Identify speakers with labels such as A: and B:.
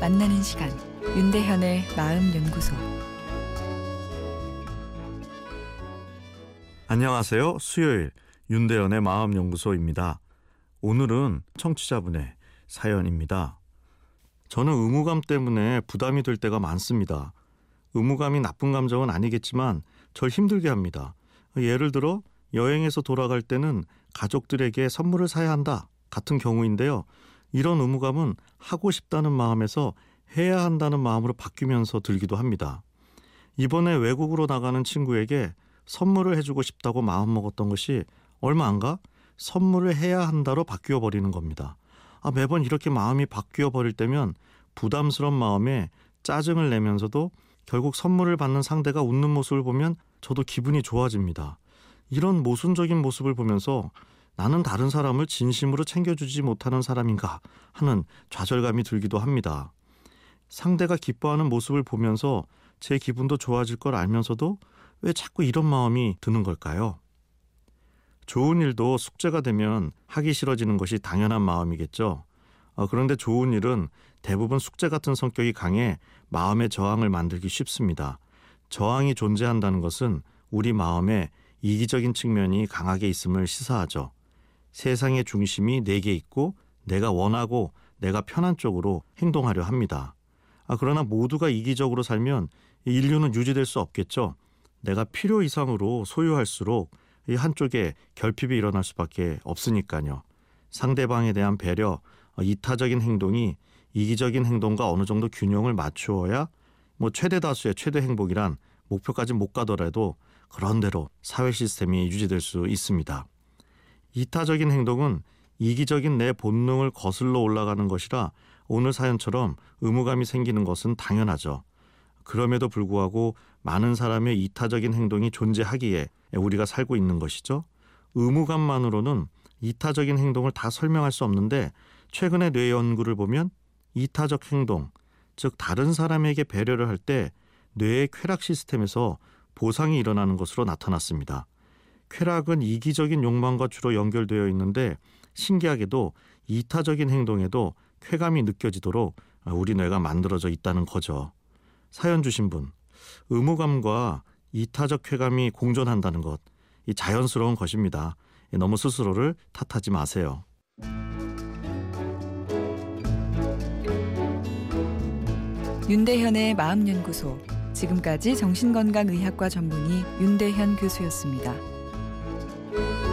A: 만나는 시간 윤대현의 마음 연구소
B: 안녕하세요. 수요일 윤대현의 마음 연구소입니다. 오늘은 청취자분의 사연입니다. 저는 의무감 때문에 부담이 될 때가 많습니다. 의무감이 나쁜 감정은 아니겠지만 절 힘들게 합니다. 예를 들어 여행에서 돌아갈 때는 가족들에게 선물을 사야 한다 같은 경우인데요. 이런 의무감은 하고 싶다는 마음에서 해야 한다는 마음으로 바뀌면서 들기도 합니다. 이번에 외국으로 나가는 친구에게 선물을 해주고 싶다고 마음먹었던 것이 얼마 안가 선물을 해야 한다로 바뀌어 버리는 겁니다. 아, 매번 이렇게 마음이 바뀌어 버릴 때면 부담스러운 마음에 짜증을 내면서도 결국 선물을 받는 상대가 웃는 모습을 보면 저도 기분이 좋아집니다. 이런 모순적인 모습을 보면서 나는 다른 사람을 진심으로 챙겨주지 못하는 사람인가 하는 좌절감이 들기도 합니다. 상대가 기뻐하는 모습을 보면서 제 기분도 좋아질 걸 알면서도 왜 자꾸 이런 마음이 드는 걸까요? 좋은 일도 숙제가 되면 하기 싫어지는 것이 당연한 마음이겠죠. 어, 그런데 좋은 일은 대부분 숙제 같은 성격이 강해 마음의 저항을 만들기 쉽습니다. 저항이 존재한다는 것은 우리 마음에 이기적인 측면이 강하게 있음을 시사하죠. 세상의 중심이 내게 있고 내가 원하고 내가 편한 쪽으로 행동하려 합니다. 아, 그러나 모두가 이기적으로 살면 인류는 유지될 수 없겠죠. 내가 필요 이상으로 소유할수록 이 한쪽에 결핍이 일어날 수밖에 없으니까요. 상대방에 대한 배려, 어, 이타적인 행동이 이기적인 행동과 어느 정도 균형을 맞추어야 뭐 최대 다수의 최대 행복이란 목표까지 못 가더라도 그런대로 사회 시스템이 유지될 수 있습니다. 이타적인 행동은 이기적인 내 본능을 거슬러 올라가는 것이라 오늘 사연처럼 의무감이 생기는 것은 당연하죠. 그럼에도 불구하고 많은 사람의 이타적인 행동이 존재하기에 우리가 살고 있는 것이죠. 의무감만으로는 이타적인 행동을 다 설명할 수 없는데 최근의 뇌 연구를 보면 이타적 행동, 즉 다른 사람에게 배려를 할 때 뇌의 쾌락 시스템에서 보상이 일어나는 것으로 나타났습니다. 쾌락은 이기적인 욕망과 주로 연결되어 있는데 신기하게도 이타적인 행동에도 쾌감이 느껴지도록 우리 뇌가 만들어져 있다는 거죠. 사연 주신 분, 의무감과 이타적 쾌감이 공존한다는 것, 이 자연스러운 것입니다. 너무 스스로를 탓하지 마세요.
A: 윤대현의 마음연구소 지금까지 정신건강의학과 전문의 윤대현 교수였습니다. Thank you.